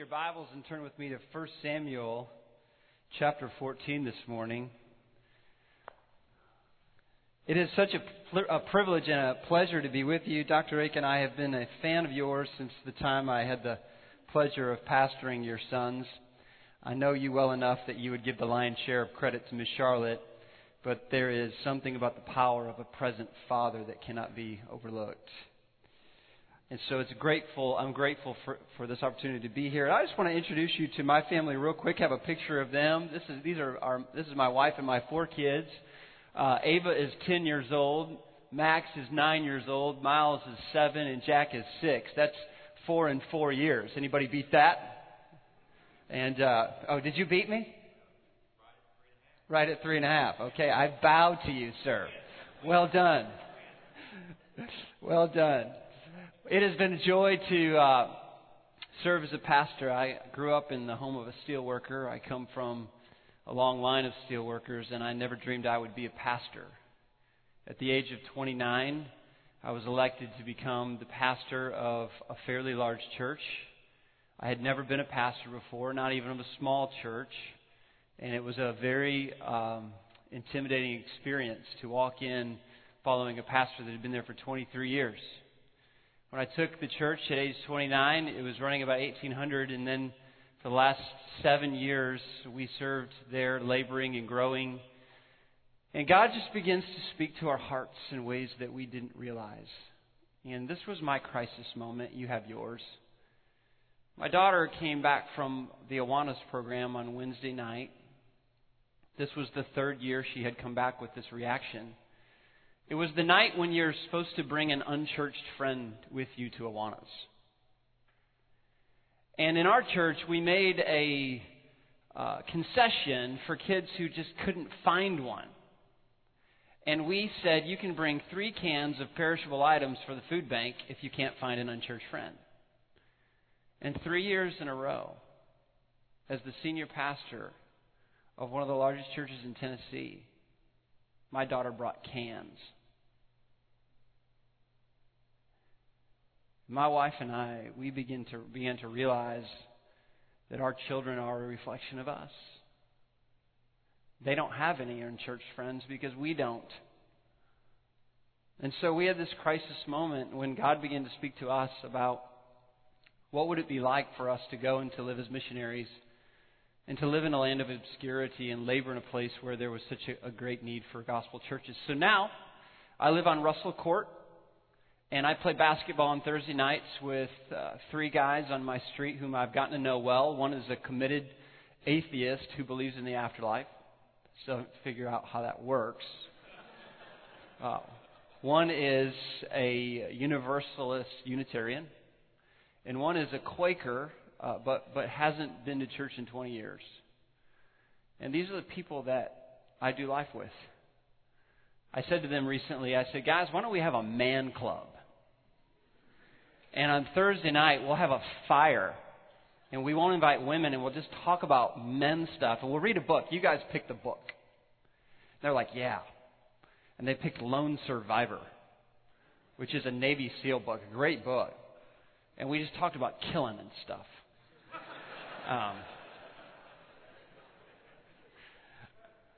Your Bibles and turn with me to 1 Samuel chapter 14 this morning. It is such a, a, privilege and a pleasure to be with you. Dr. And I have been a fan of yours since the time I had the pleasure of pastoring your sons. I know you well enough that you would give the lion's share of credit to Miss Charlotte, but there is something about the power of a present father that cannot be overlooked. And so it's grateful. I'm grateful for, for this opportunity to be here. And I just want to introduce you to my family real quick. Have a picture of them. This is these are our, this is my wife and my four kids. Uh, Ava is 10 years old. Max is nine years old. Miles is seven, and Jack is six. That's four and four years. Anybody beat that? And uh, oh, did you beat me? Right at three and a half. Okay, I bow to you, sir. Well done. Well done. It has been a joy to uh, serve as a pastor. I grew up in the home of a steel worker. I come from a long line of steel workers, and I never dreamed I would be a pastor. At the age of 29, I was elected to become the pastor of a fairly large church. I had never been a pastor before, not even of a small church, and it was a very um, intimidating experience to walk in following a pastor that had been there for 23 years. When I took the church at age 29, it was running about 1,800, and then for the last seven years, we served there, laboring and growing. And God just begins to speak to our hearts in ways that we didn't realize. And this was my crisis moment. You have yours. My daughter came back from the Awanas program on Wednesday night. This was the third year she had come back with this reaction. It was the night when you're supposed to bring an unchurched friend with you to Awanas. And in our church, we made a uh, concession for kids who just couldn't find one. And we said, you can bring three cans of perishable items for the food bank if you can't find an unchurched friend. And three years in a row, as the senior pastor of one of the largest churches in Tennessee, my daughter brought cans my wife and I, we begin to began to realize that our children are a reflection of us. They don't have any church friends because we don't. And so we had this crisis moment when God began to speak to us about what would it be like for us to go and to live as missionaries and to live in a land of obscurity and labor in a place where there was such a, a great need for gospel churches. So now I live on Russell Court and I play basketball on Thursday nights with uh, three guys on my street whom I've gotten to know well. One is a committed atheist who believes in the afterlife. So figure out how that works. Uh, one is a Universalist Unitarian, and one is a Quaker, uh, but but hasn't been to church in 20 years. And these are the people that I do life with. I said to them recently, I said, guys, why don't we have a man club? And on Thursday night, we'll have a fire. And we won't invite women, and we'll just talk about men stuff. And we'll read a book. You guys pick the book. They're like, yeah. And they picked Lone Survivor, which is a Navy SEAL book, a great book. And we just talked about killing and stuff. Um,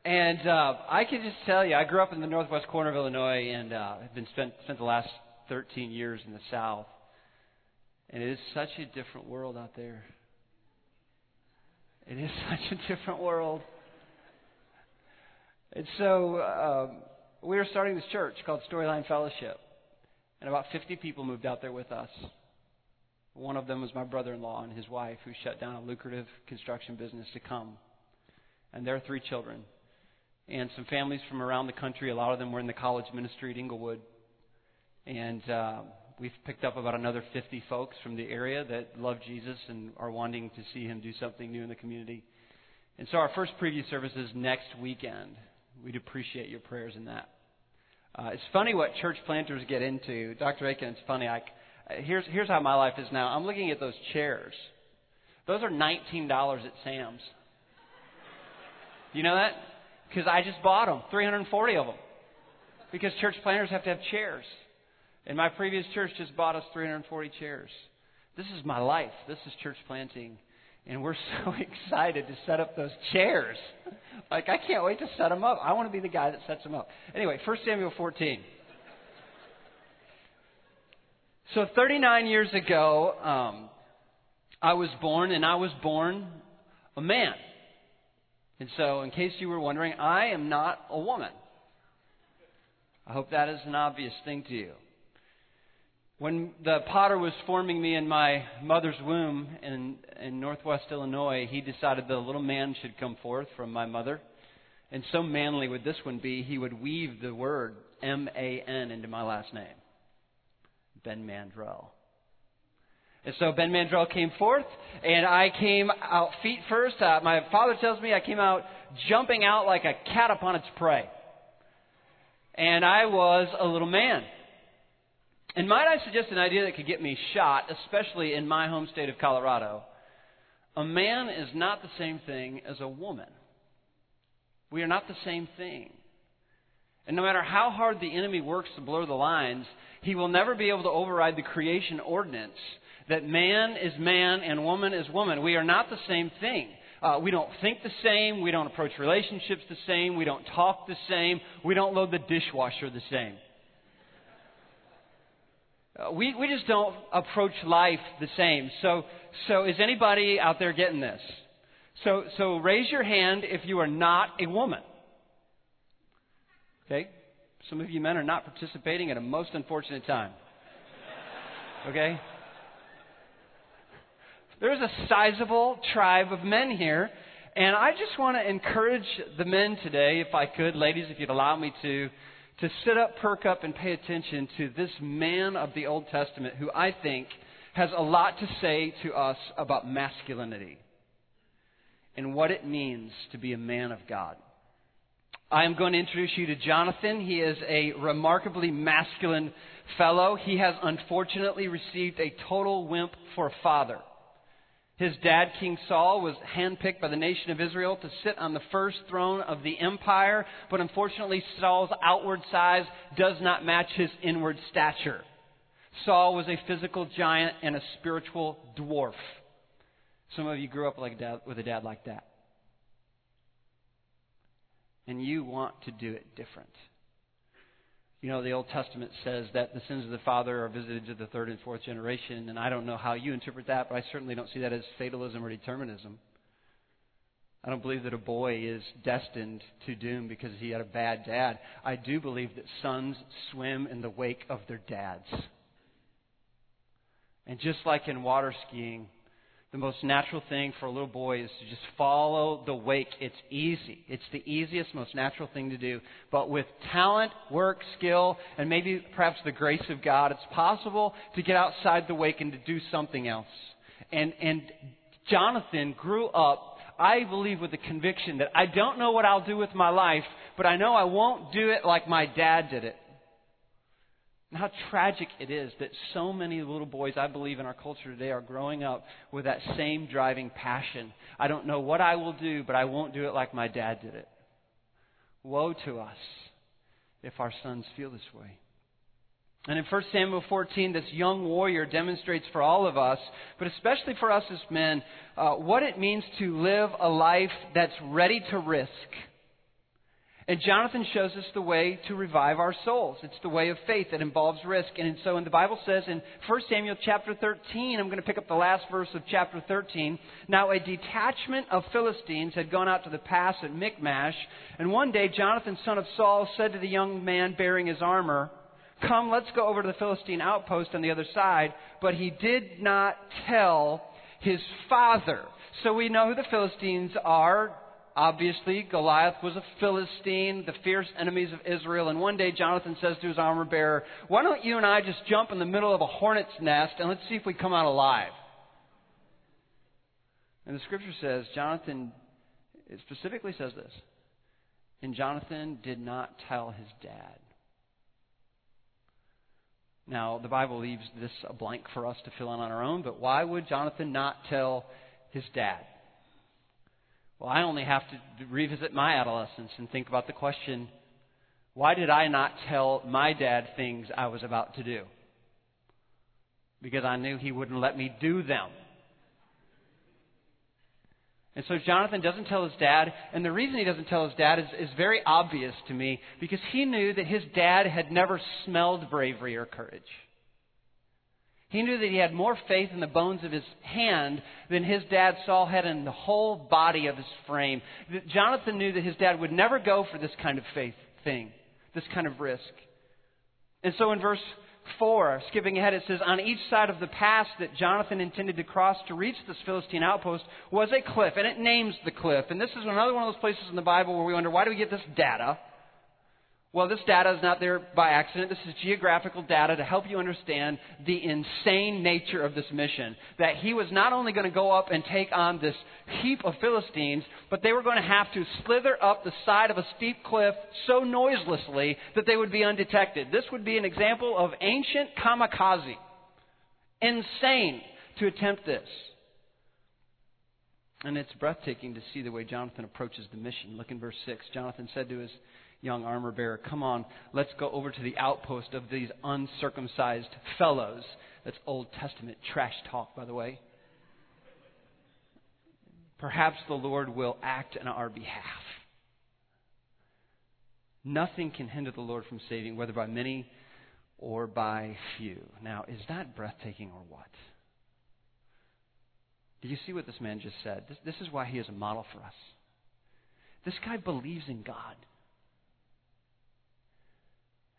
and uh, I can just tell you, I grew up in the northwest corner of Illinois and uh, have been spent spent the last 13 years in the South. And it is such a different world out there. It is such a different world. And so um, we are starting this church called Storyline Fellowship. And about 50 people moved out there with us. One of them was my brother in law and his wife, who shut down a lucrative construction business to come. And their three children. And some families from around the country. A lot of them were in the college ministry at Englewood. And uh, we've picked up about another 50 folks from the area that love Jesus and are wanting to see him do something new in the community. And so our first preview service is next weekend. We'd appreciate your prayers in that. Uh, it's funny what church planters get into. Dr. Akin, it's funny. I, here's, here's how my life is now. I'm looking at those chairs. Those are $19 at Sam's. You know that? Because I just bought them, 340 of them. Because church planters have to have chairs. And my previous church just bought us 340 chairs. This is my life. This is church planting. And we're so excited to set up those chairs. Like, I can't wait to set them up. I want to be the guy that sets them up. Anyway, 1 Samuel 14. So, 39 years ago, um, I was born, and I was born a man. And so, in case you were wondering, I am not a woman. I hope that is an obvious thing to you. When the potter was forming me in my mother's womb in, in northwest Illinois, he decided that a little man should come forth from my mother. And so manly would this one be, he would weave the word M A N into my last name Ben Mandrell. And so Ben Mandrell came forth, and I came out feet first. Uh, my father tells me I came out jumping out like a cat upon its prey. And I was a little man. And might I suggest an idea that could get me shot, especially in my home state of Colorado? A man is not the same thing as a woman. We are not the same thing. And no matter how hard the enemy works to blur the lines, he will never be able to override the creation ordinance that man is man and woman is woman. We are not the same thing. Uh, we don't think the same. We don't approach relationships the same. We don't talk the same. We don't load the dishwasher the same. Uh, we, we just don't approach life the same. So, so is anybody out there getting this? So, so raise your hand if you are not a woman. Okay? Some of you men are not participating at a most unfortunate time. Okay? There's a sizable tribe of men here, and I just want to encourage the men today, if I could, ladies, if you'd allow me to, to sit up, perk up, and pay attention to this man of the Old Testament who I think has a lot to say to us about masculinity and what it means to be a man of God. I am going to introduce you to Jonathan. He is a remarkably masculine fellow. He has unfortunately received a total wimp for a father. His dad, King Saul, was handpicked by the nation of Israel to sit on the first throne of the empire, but unfortunately, Saul's outward size does not match his inward stature. Saul was a physical giant and a spiritual dwarf. Some of you grew up like dad, with a dad like that. And you want to do it different. You know, the Old Testament says that the sins of the father are visited to the third and fourth generation, and I don't know how you interpret that, but I certainly don't see that as fatalism or determinism. I don't believe that a boy is destined to doom because he had a bad dad. I do believe that sons swim in the wake of their dads. And just like in water skiing, the most natural thing for a little boy is to just follow the wake. It's easy. It's the easiest, most natural thing to do. But with talent, work, skill, and maybe perhaps the grace of God, it's possible to get outside the wake and to do something else. And, and Jonathan grew up, I believe, with the conviction that I don't know what I'll do with my life, but I know I won't do it like my dad did it. And how tragic it is that so many little boys, I believe, in our culture today are growing up with that same driving passion. I don't know what I will do, but I won't do it like my dad did it. Woe to us if our sons feel this way. And in 1 Samuel 14, this young warrior demonstrates for all of us, but especially for us as men, uh, what it means to live a life that's ready to risk and Jonathan shows us the way to revive our souls. It's the way of faith that involves risk. And so when the Bible says in 1 Samuel chapter 13, I'm going to pick up the last verse of chapter 13. Now a detachment of Philistines had gone out to the pass at Michmash, and one day Jonathan, son of Saul, said to the young man bearing his armor, Come, let's go over to the Philistine outpost on the other side. But he did not tell his father. So we know who the Philistines are Obviously, Goliath was a Philistine, the fierce enemies of Israel. And one day, Jonathan says to his armor bearer, Why don't you and I just jump in the middle of a hornet's nest and let's see if we come out alive? And the scripture says, Jonathan, it specifically says this, and Jonathan did not tell his dad. Now, the Bible leaves this a blank for us to fill in on our own, but why would Jonathan not tell his dad? Well, I only have to revisit my adolescence and think about the question why did I not tell my dad things I was about to do? Because I knew he wouldn't let me do them. And so Jonathan doesn't tell his dad, and the reason he doesn't tell his dad is, is very obvious to me because he knew that his dad had never smelled bravery or courage. He knew that he had more faith in the bones of his hand than his dad Saul had in the whole body of his frame. Jonathan knew that his dad would never go for this kind of faith thing, this kind of risk. And so in verse 4, skipping ahead, it says, On each side of the pass that Jonathan intended to cross to reach this Philistine outpost was a cliff, and it names the cliff. And this is another one of those places in the Bible where we wonder, why do we get this data? Well, this data is not there by accident. This is geographical data to help you understand the insane nature of this mission. That he was not only going to go up and take on this heap of Philistines, but they were going to have to slither up the side of a steep cliff so noiselessly that they would be undetected. This would be an example of ancient kamikaze. Insane to attempt this. And it's breathtaking to see the way Jonathan approaches the mission. Look in verse 6. Jonathan said to his young armor bearer, Come on, let's go over to the outpost of these uncircumcised fellows. That's Old Testament trash talk, by the way. Perhaps the Lord will act in our behalf. Nothing can hinder the Lord from saving, whether by many or by few. Now, is that breathtaking or what? Do you see what this man just said? This, this is why he is a model for us. This guy believes in God.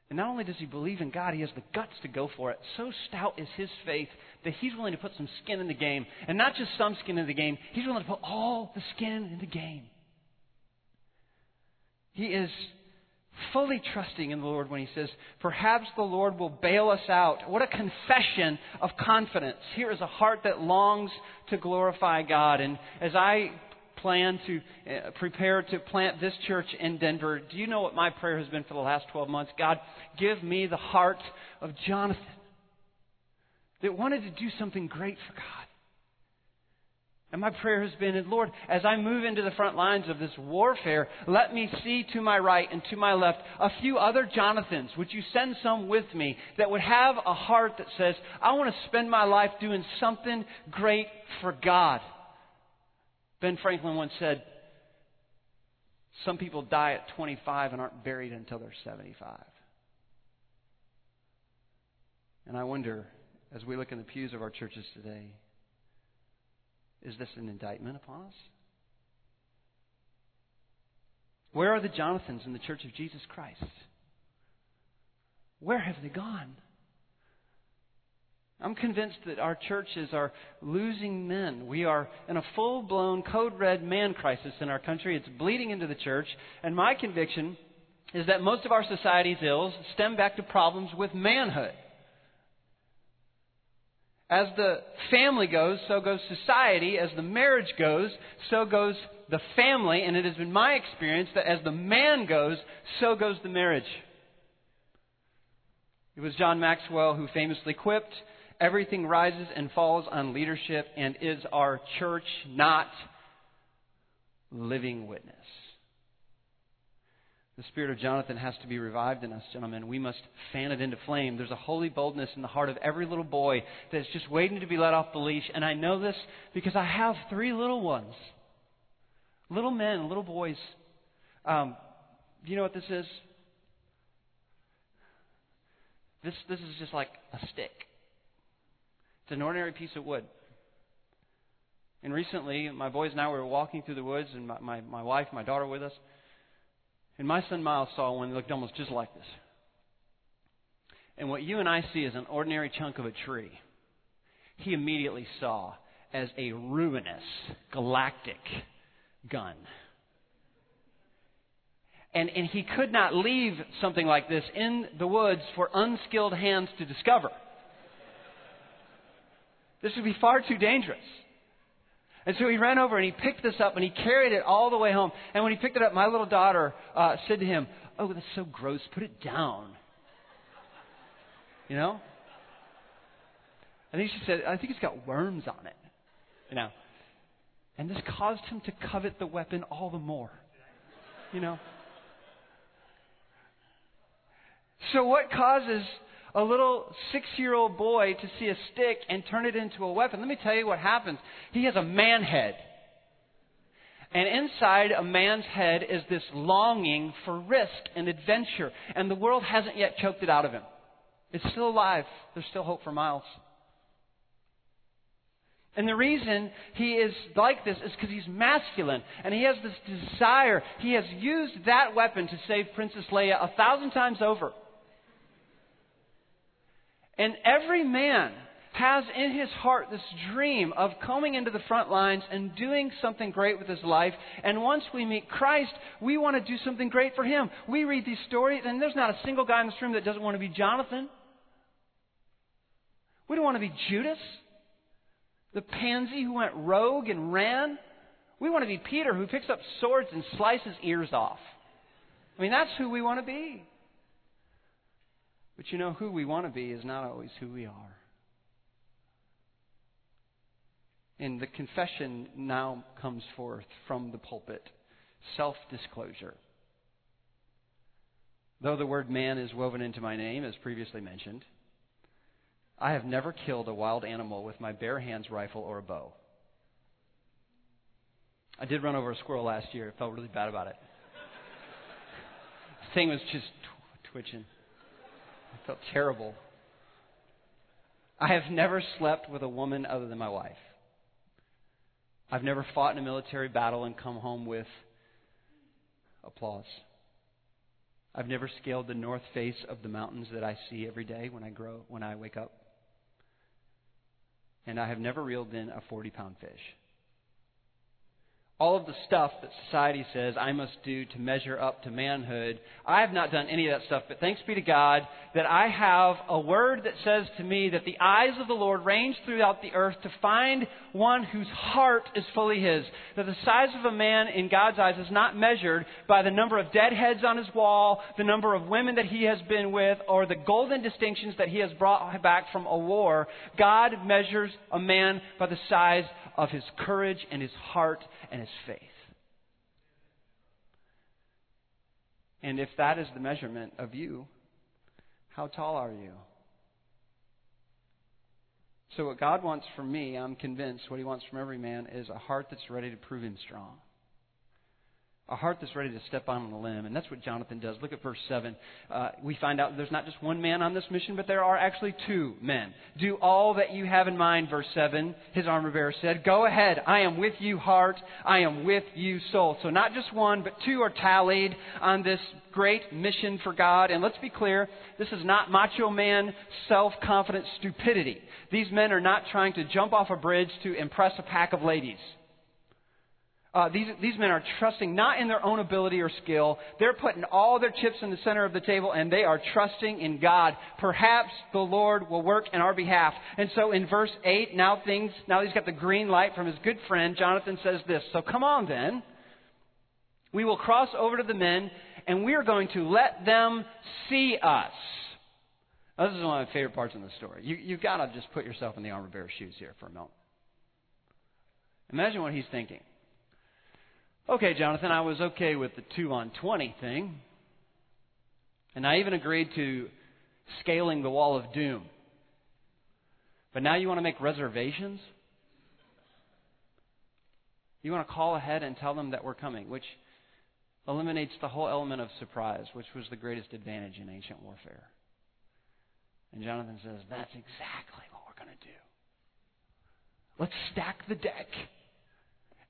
And not only does he believe in God, he has the guts to go for it. So stout is his faith that he's willing to put some skin in the game. And not just some skin in the game, he's willing to put all the skin in the game. He is fully trusting in the Lord when he says, Perhaps the Lord will bail us out. What a confession of confidence. Here is a heart that longs to glorify God. And as I plan to uh, prepare to plant this church in Denver, do you know what my prayer has been for the last 12 months? God, give me the heart of Jonathan that wanted to do something great for God. And my prayer has been, Lord, as I move into the front lines of this warfare, let me see to my right and to my left a few other Jonathans. Would you send some with me that would have a heart that says, I want to spend my life doing something great for God? Ben Franklin once said, Some people die at 25 and aren't buried until they're 75. And I wonder, as we look in the pews of our churches today, is this an indictment upon us? Where are the Jonathans in the church of Jesus Christ? Where have they gone? I'm convinced that our churches are losing men. We are in a full blown code red man crisis in our country. It's bleeding into the church. And my conviction is that most of our society's ills stem back to problems with manhood. As the family goes, so goes society. As the marriage goes, so goes the family. And it has been my experience that as the man goes, so goes the marriage. It was John Maxwell who famously quipped, Everything rises and falls on leadership, and is our church not living witness? The spirit of Jonathan has to be revived in us, gentlemen. We must fan it into flame. There's a holy boldness in the heart of every little boy that's just waiting to be let off the leash. And I know this because I have three little ones little men, little boys. Um, do you know what this is? This, this is just like a stick. An ordinary piece of wood. And recently, my boys and I were walking through the woods, and my, my, my wife, my daughter with us. And my son Miles saw one that looked almost just like this. And what you and I see as an ordinary chunk of a tree, he immediately saw as a ruinous galactic gun. And, and he could not leave something like this in the woods for unskilled hands to discover. This would be far too dangerous. And so he ran over and he picked this up and he carried it all the way home. And when he picked it up, my little daughter uh, said to him, Oh, that's so gross. Put it down. You know? I think she said, I think it's got worms on it. You know? And this caused him to covet the weapon all the more. You know? So, what causes a little six year old boy to see a stick and turn it into a weapon? Let me tell you what happens. He has a man head. And inside a man's head is this longing for risk and adventure. And the world hasn't yet choked it out of him. It's still alive. There's still hope for Miles. And the reason he is like this is because he's masculine and he has this desire. He has used that weapon to save Princess Leia a thousand times over. And every man has in his heart this dream of coming into the front lines and doing something great with his life. And once we meet Christ, we want to do something great for him. We read these stories, and there's not a single guy in this room that doesn't want to be Jonathan. We don't want to be Judas, the pansy who went rogue and ran. We want to be Peter who picks up swords and slices ears off. I mean, that's who we want to be. But you know, who we want to be is not always who we are. And the confession now comes forth from the pulpit self disclosure. Though the word man is woven into my name, as previously mentioned, I have never killed a wild animal with my bare hands rifle or a bow. I did run over a squirrel last year. I felt really bad about it. the thing was just twitching. I felt terrible. I have never slept with a woman other than my wife. I've never fought in a military battle and come home with applause. I've never scaled the north face of the mountains that I see every day when I grow when I wake up. And I have never reeled in a 40 pound fish all of the stuff that society says I must do to measure up to manhood. I have not done any of that stuff, but thanks be to God that I have a word that says to me that the eyes of the Lord range throughout the earth to find one whose heart is fully His. That the size of a man in God's eyes is not measured by the number of dead heads on his wall, the number of women that he has been with, or the golden distinctions that he has brought back from a war. God measures a man by the size of his courage and his heart and his faith. And if that is the measurement of you, how tall are you? So, what God wants from me, I'm convinced, what He wants from every man is a heart that's ready to prove Him strong a heart that's ready to step on a limb. And that's what Jonathan does. Look at verse 7. Uh, we find out there's not just one man on this mission, but there are actually two men. Do all that you have in mind, verse 7. His armor bearer said, Go ahead. I am with you, heart. I am with you, soul. So not just one, but two are tallied on this great mission for God. And let's be clear, this is not macho man, self confident stupidity. These men are not trying to jump off a bridge to impress a pack of ladies. Uh, these, these men are trusting not in their own ability or skill. They're putting all their chips in the center of the table and they are trusting in God. Perhaps the Lord will work in our behalf. And so in verse 8, now things, now he's got the green light from his good friend. Jonathan says this. So come on then. We will cross over to the men and we are going to let them see us. Now, this is one of my favorite parts of the story. You, you've got to just put yourself in the armor bearer's shoes here for a moment. Imagine what he's thinking. Okay, Jonathan, I was okay with the 2 on 20 thing. And I even agreed to scaling the wall of doom. But now you want to make reservations? You want to call ahead and tell them that we're coming, which eliminates the whole element of surprise, which was the greatest advantage in ancient warfare. And Jonathan says, That's exactly what we're going to do. Let's stack the deck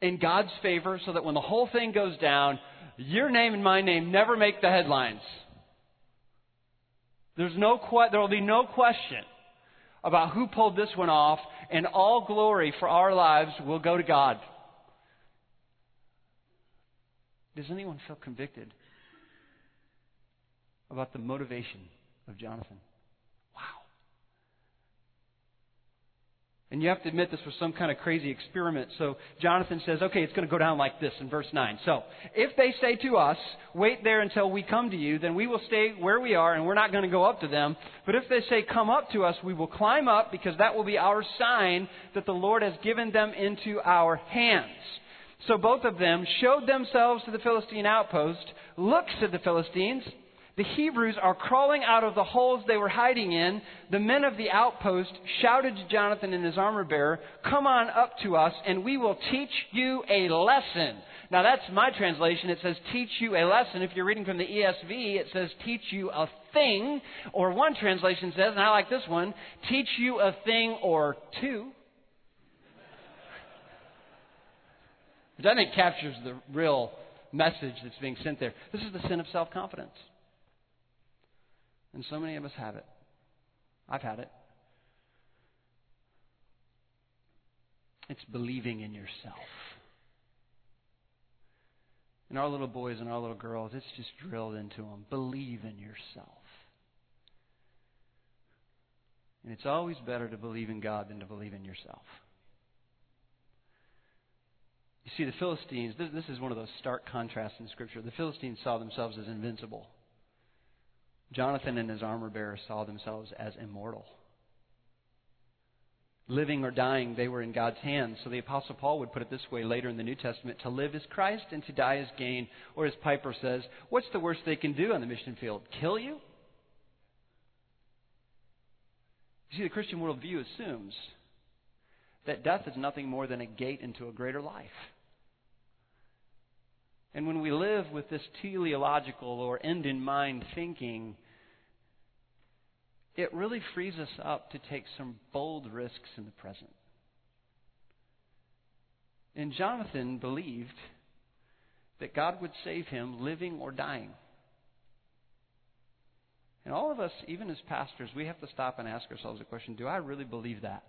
in God's favor so that when the whole thing goes down, your name and my name never make the headlines. There's no que- there will be no question about who pulled this one off, and all glory for our lives will go to God. Does anyone feel convicted about the motivation of Jonathan. And you have to admit this was some kind of crazy experiment. So Jonathan says, okay, it's going to go down like this in verse 9. So, if they say to us, wait there until we come to you, then we will stay where we are and we're not going to go up to them. But if they say, come up to us, we will climb up because that will be our sign that the Lord has given them into our hands. So both of them showed themselves to the Philistine outpost, looks at the Philistines, the Hebrews are crawling out of the holes they were hiding in. The men of the outpost shouted to Jonathan and his armor bearer, Come on up to us, and we will teach you a lesson. Now, that's my translation. It says, Teach you a lesson. If you're reading from the ESV, it says, Teach you a thing. Or one translation says, and I like this one, Teach you a thing or two. Which I think captures the real message that's being sent there. This is the sin of self confidence. And so many of us have it. I've had it. It's believing in yourself. And our little boys and our little girls, it's just drilled into them. Believe in yourself. And it's always better to believe in God than to believe in yourself. You see, the Philistines, this, this is one of those stark contrasts in Scripture. The Philistines saw themselves as invincible. Jonathan and his armor bearer saw themselves as immortal. Living or dying, they were in God's hands. So the Apostle Paul would put it this way later in the New Testament to live is Christ and to die is gain. Or as Piper says, what's the worst they can do on the mission field? Kill you? You see, the Christian worldview assumes that death is nothing more than a gate into a greater life. And when we live with this teleological or end in mind thinking, it really frees us up to take some bold risks in the present. And Jonathan believed that God would save him living or dying. And all of us, even as pastors, we have to stop and ask ourselves the question do I really believe that?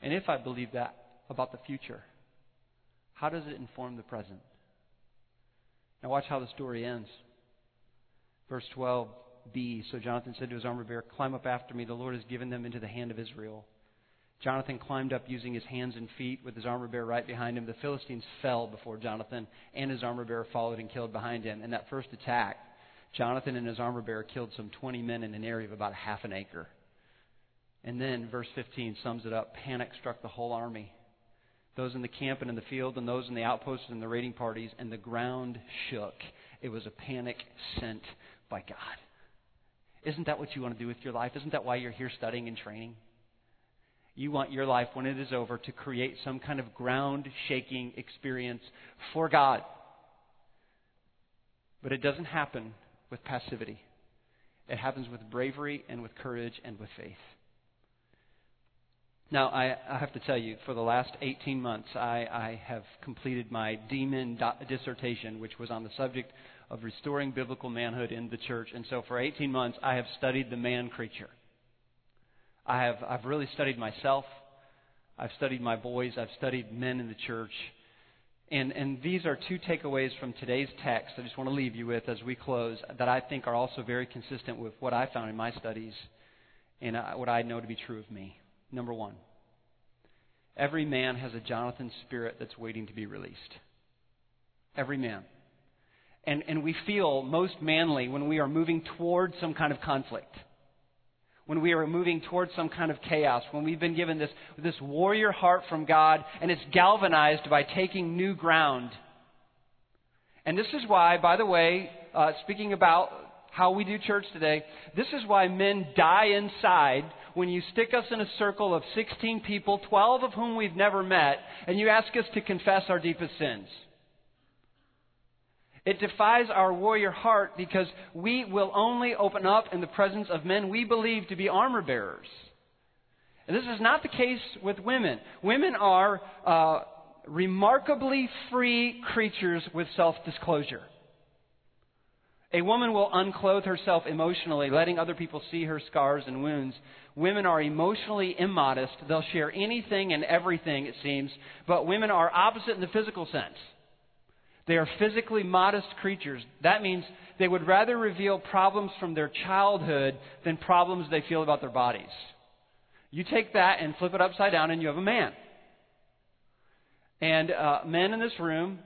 And if I believe that about the future, how does it inform the present? Now, watch how the story ends. Verse 12 B. So Jonathan said to his armor bearer, Climb up after me. The Lord has given them into the hand of Israel. Jonathan climbed up using his hands and feet with his armor bearer right behind him. The Philistines fell before Jonathan, and his armor bearer followed and killed behind him. In that first attack, Jonathan and his armor bearer killed some 20 men in an area of about half an acre. And then, verse 15 sums it up panic struck the whole army those in the camp and in the field, and those in the outposts and the raiding parties, and the ground shook. It was a panic sent by God. Isn't that what you want to do with your life? Isn't that why you're here studying and training? You want your life, when it is over, to create some kind of ground shaking experience for God. But it doesn't happen with passivity, it happens with bravery and with courage and with faith. Now, I, I have to tell you, for the last 18 months, I, I have completed my DMin dissertation, which was on the subject of restoring biblical manhood in the church. And so for 18 months, I have studied the man creature. I have, I've really studied myself. I've studied my boys. I've studied men in the church. And, and these are two takeaways from today's text I just want to leave you with as we close that I think are also very consistent with what I found in my studies and what I know to be true of me. Number one, every man has a Jonathan spirit that's waiting to be released. Every man. And, and we feel most manly when we are moving towards some kind of conflict, when we are moving towards some kind of chaos, when we've been given this, this warrior heart from God and it's galvanized by taking new ground. And this is why, by the way, uh, speaking about how we do church today, this is why men die inside when you stick us in a circle of 16 people, 12 of whom we've never met, and you ask us to confess our deepest sins. It defies our warrior heart because we will only open up in the presence of men we believe to be armor bearers. And this is not the case with women. Women are uh, remarkably free creatures with self disclosure. A woman will unclothe herself emotionally, letting other people see her scars and wounds. Women are emotionally immodest. They'll share anything and everything, it seems, but women are opposite in the physical sense. They are physically modest creatures. That means They would rather reveal problems from their childhood than problems they feel about their bodies. You take that and flip it upside down, and you have a man. And uh, men in this room,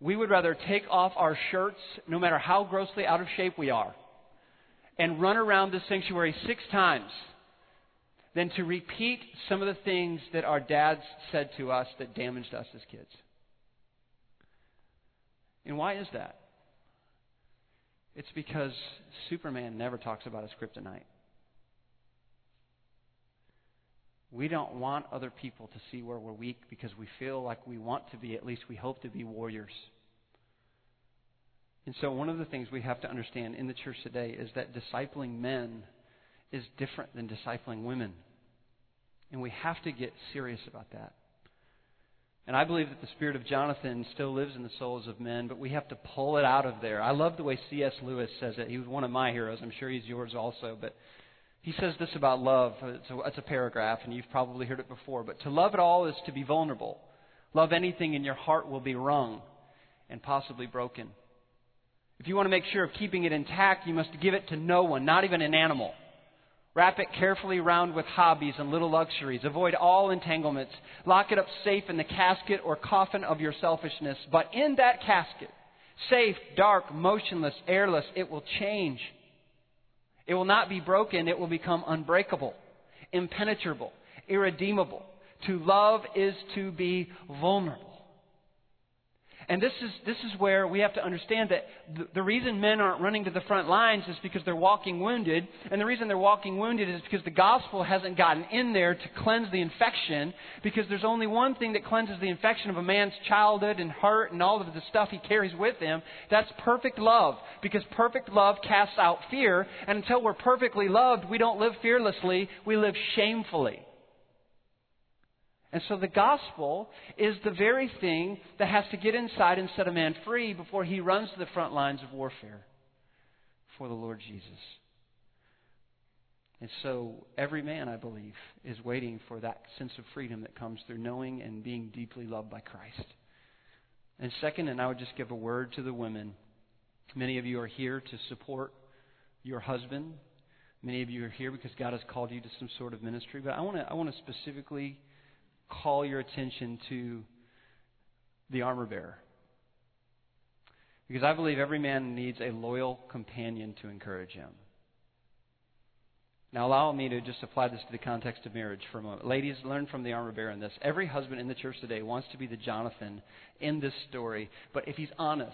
we would rather take off our shirts, no matter how grossly out of shape we are, and run around the sanctuary six times than to repeat some of the things that our dads said to us that damaged us as kids. And why is that? It's because Superman never talks about his kryptonite. We don't want other people to see where we're weak because we feel like we want to be, at least we hope to be warriors. And so, one of the things we have to understand in the church today is that discipling men is different than discipling women. And we have to get serious about that. And I believe that the spirit of Jonathan still lives in the souls of men, but we have to pull it out of there. I love the way C.S. Lewis says it. He was one of my heroes. I'm sure he's yours also. But he says this about love. It's a, it's a paragraph, and you've probably heard it before. But to love at all is to be vulnerable. Love anything, and your heart will be wrung and possibly broken. If you want to make sure of keeping it intact, you must give it to no one, not even an animal. Wrap it carefully round with hobbies and little luxuries. Avoid all entanglements. Lock it up safe in the casket or coffin of your selfishness. But in that casket, safe, dark, motionless, airless, it will change. It will not be broken, it will become unbreakable, impenetrable, irredeemable. To love is to be vulnerable. And this is, this is where we have to understand that the, the, reason men aren't running to the front lines is because they're walking wounded. And the reason they're walking wounded is because the gospel hasn't gotten in there to cleanse the infection. Because there's only one thing that cleanses the infection of a man's childhood and hurt and all of the stuff he carries with him. That's perfect love. Because perfect love casts out fear. And until we're perfectly loved, we don't live fearlessly, we live shamefully. And so the gospel is the very thing that has to get inside and set a man free before he runs to the front lines of warfare for the Lord Jesus. And so every man, I believe, is waiting for that sense of freedom that comes through knowing and being deeply loved by Christ. And second, and I would just give a word to the women. Many of you are here to support your husband. Many of you are here because God has called you to some sort of ministry. But I want to I want to specifically call your attention to the armor bearer. Because I believe every man needs a loyal companion to encourage him. Now, allow me to just apply this to the context of marriage for a moment. Ladies, learn from the armor bearer in this. Every husband in the church today wants to be the Jonathan in this story, but if he's honest,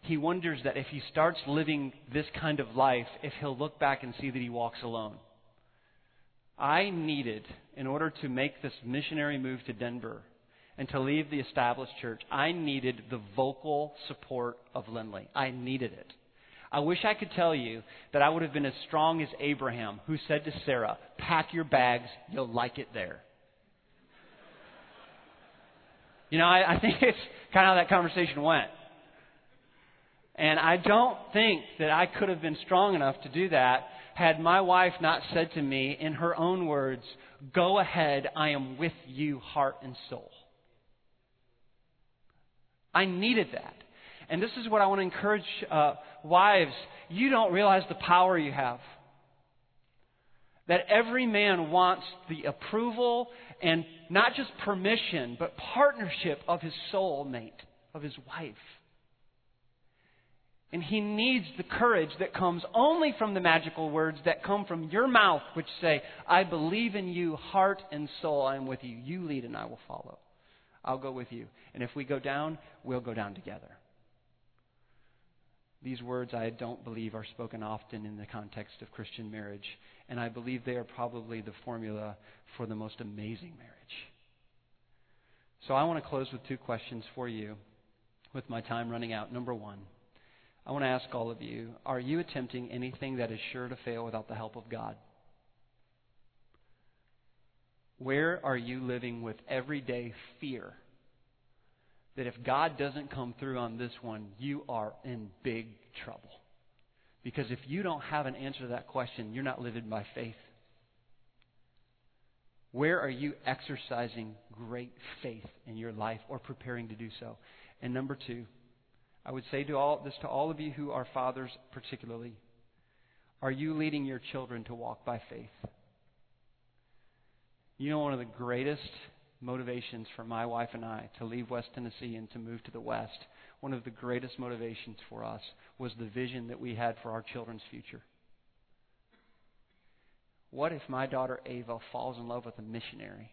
he wonders that if he starts living this kind of life, if he'll look back and see that he walks alone. I needed, in order to make this missionary move to Denver and to leave the established church, I needed the vocal support of Lindley. I needed it. I wish I could tell you that I would have been as strong as Abraham, who said to Sarah, Pack your bags, you'll like it there. You know, I, I think it's kind of how that conversation went. And I don't think that I could have been strong enough to do that had my wife not said to me in her own words, Go ahead, I am with you, heart and soul. I needed that. And this is what I want to encourage uh, wives. You don't realize the power you have. That every man wants the approval and not just permission, but partnership of his soulmate, of his wife. And he needs the courage that comes only from the magical words that come from your mouth, which say, I believe in you, heart and soul. I am with you. You lead and I will follow. I'll go with you. And if we go down, we'll go down together. These words I don't believe are spoken often in the context of Christian marriage, and I believe they are probably the formula for the most amazing marriage. So I want to close with two questions for you with my time running out. Number one, I want to ask all of you are you attempting anything that is sure to fail without the help of God? Where are you living with everyday fear that if God doesn't come through on this one, you are in big trouble? Because if you don't have an answer to that question, you're not living by faith. Where are you exercising great faith in your life or preparing to do so? And number two, I would say to all, this to all of you who are fathers, particularly. Are you leading your children to walk by faith? You know, one of the greatest motivations for my wife and I to leave West Tennessee and to move to the West, one of the greatest motivations for us was the vision that we had for our children's future. What if my daughter Ava falls in love with a missionary?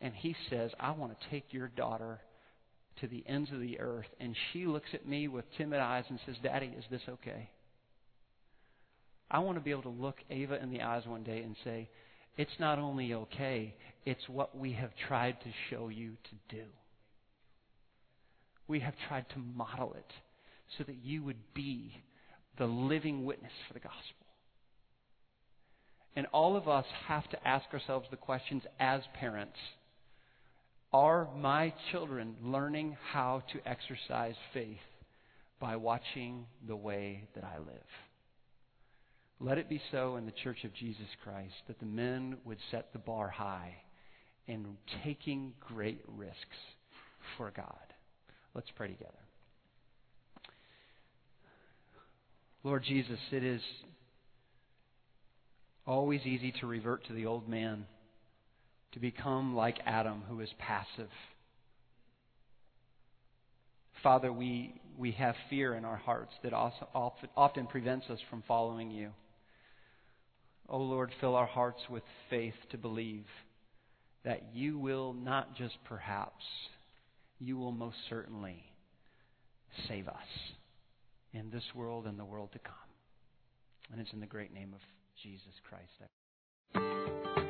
And he says, I want to take your daughter to the ends of the earth. And she looks at me with timid eyes and says, Daddy, is this okay? I want to be able to look Ava in the eyes one day and say, It's not only okay, it's what we have tried to show you to do. We have tried to model it so that you would be the living witness for the gospel. And all of us have to ask ourselves the questions as parents Are my children learning how to exercise faith by watching the way that I live? Let it be so in the Church of Jesus Christ that the men would set the bar high in taking great risks for God. Let's pray together. Lord Jesus, it is always easy to revert to the old man, to become like Adam, who is passive. Father, we, we have fear in our hearts that also often prevents us from following you. Oh Lord, fill our hearts with faith to believe that you will not just perhaps, you will most certainly save us in this world and the world to come. And it's in the great name of Jesus Christ.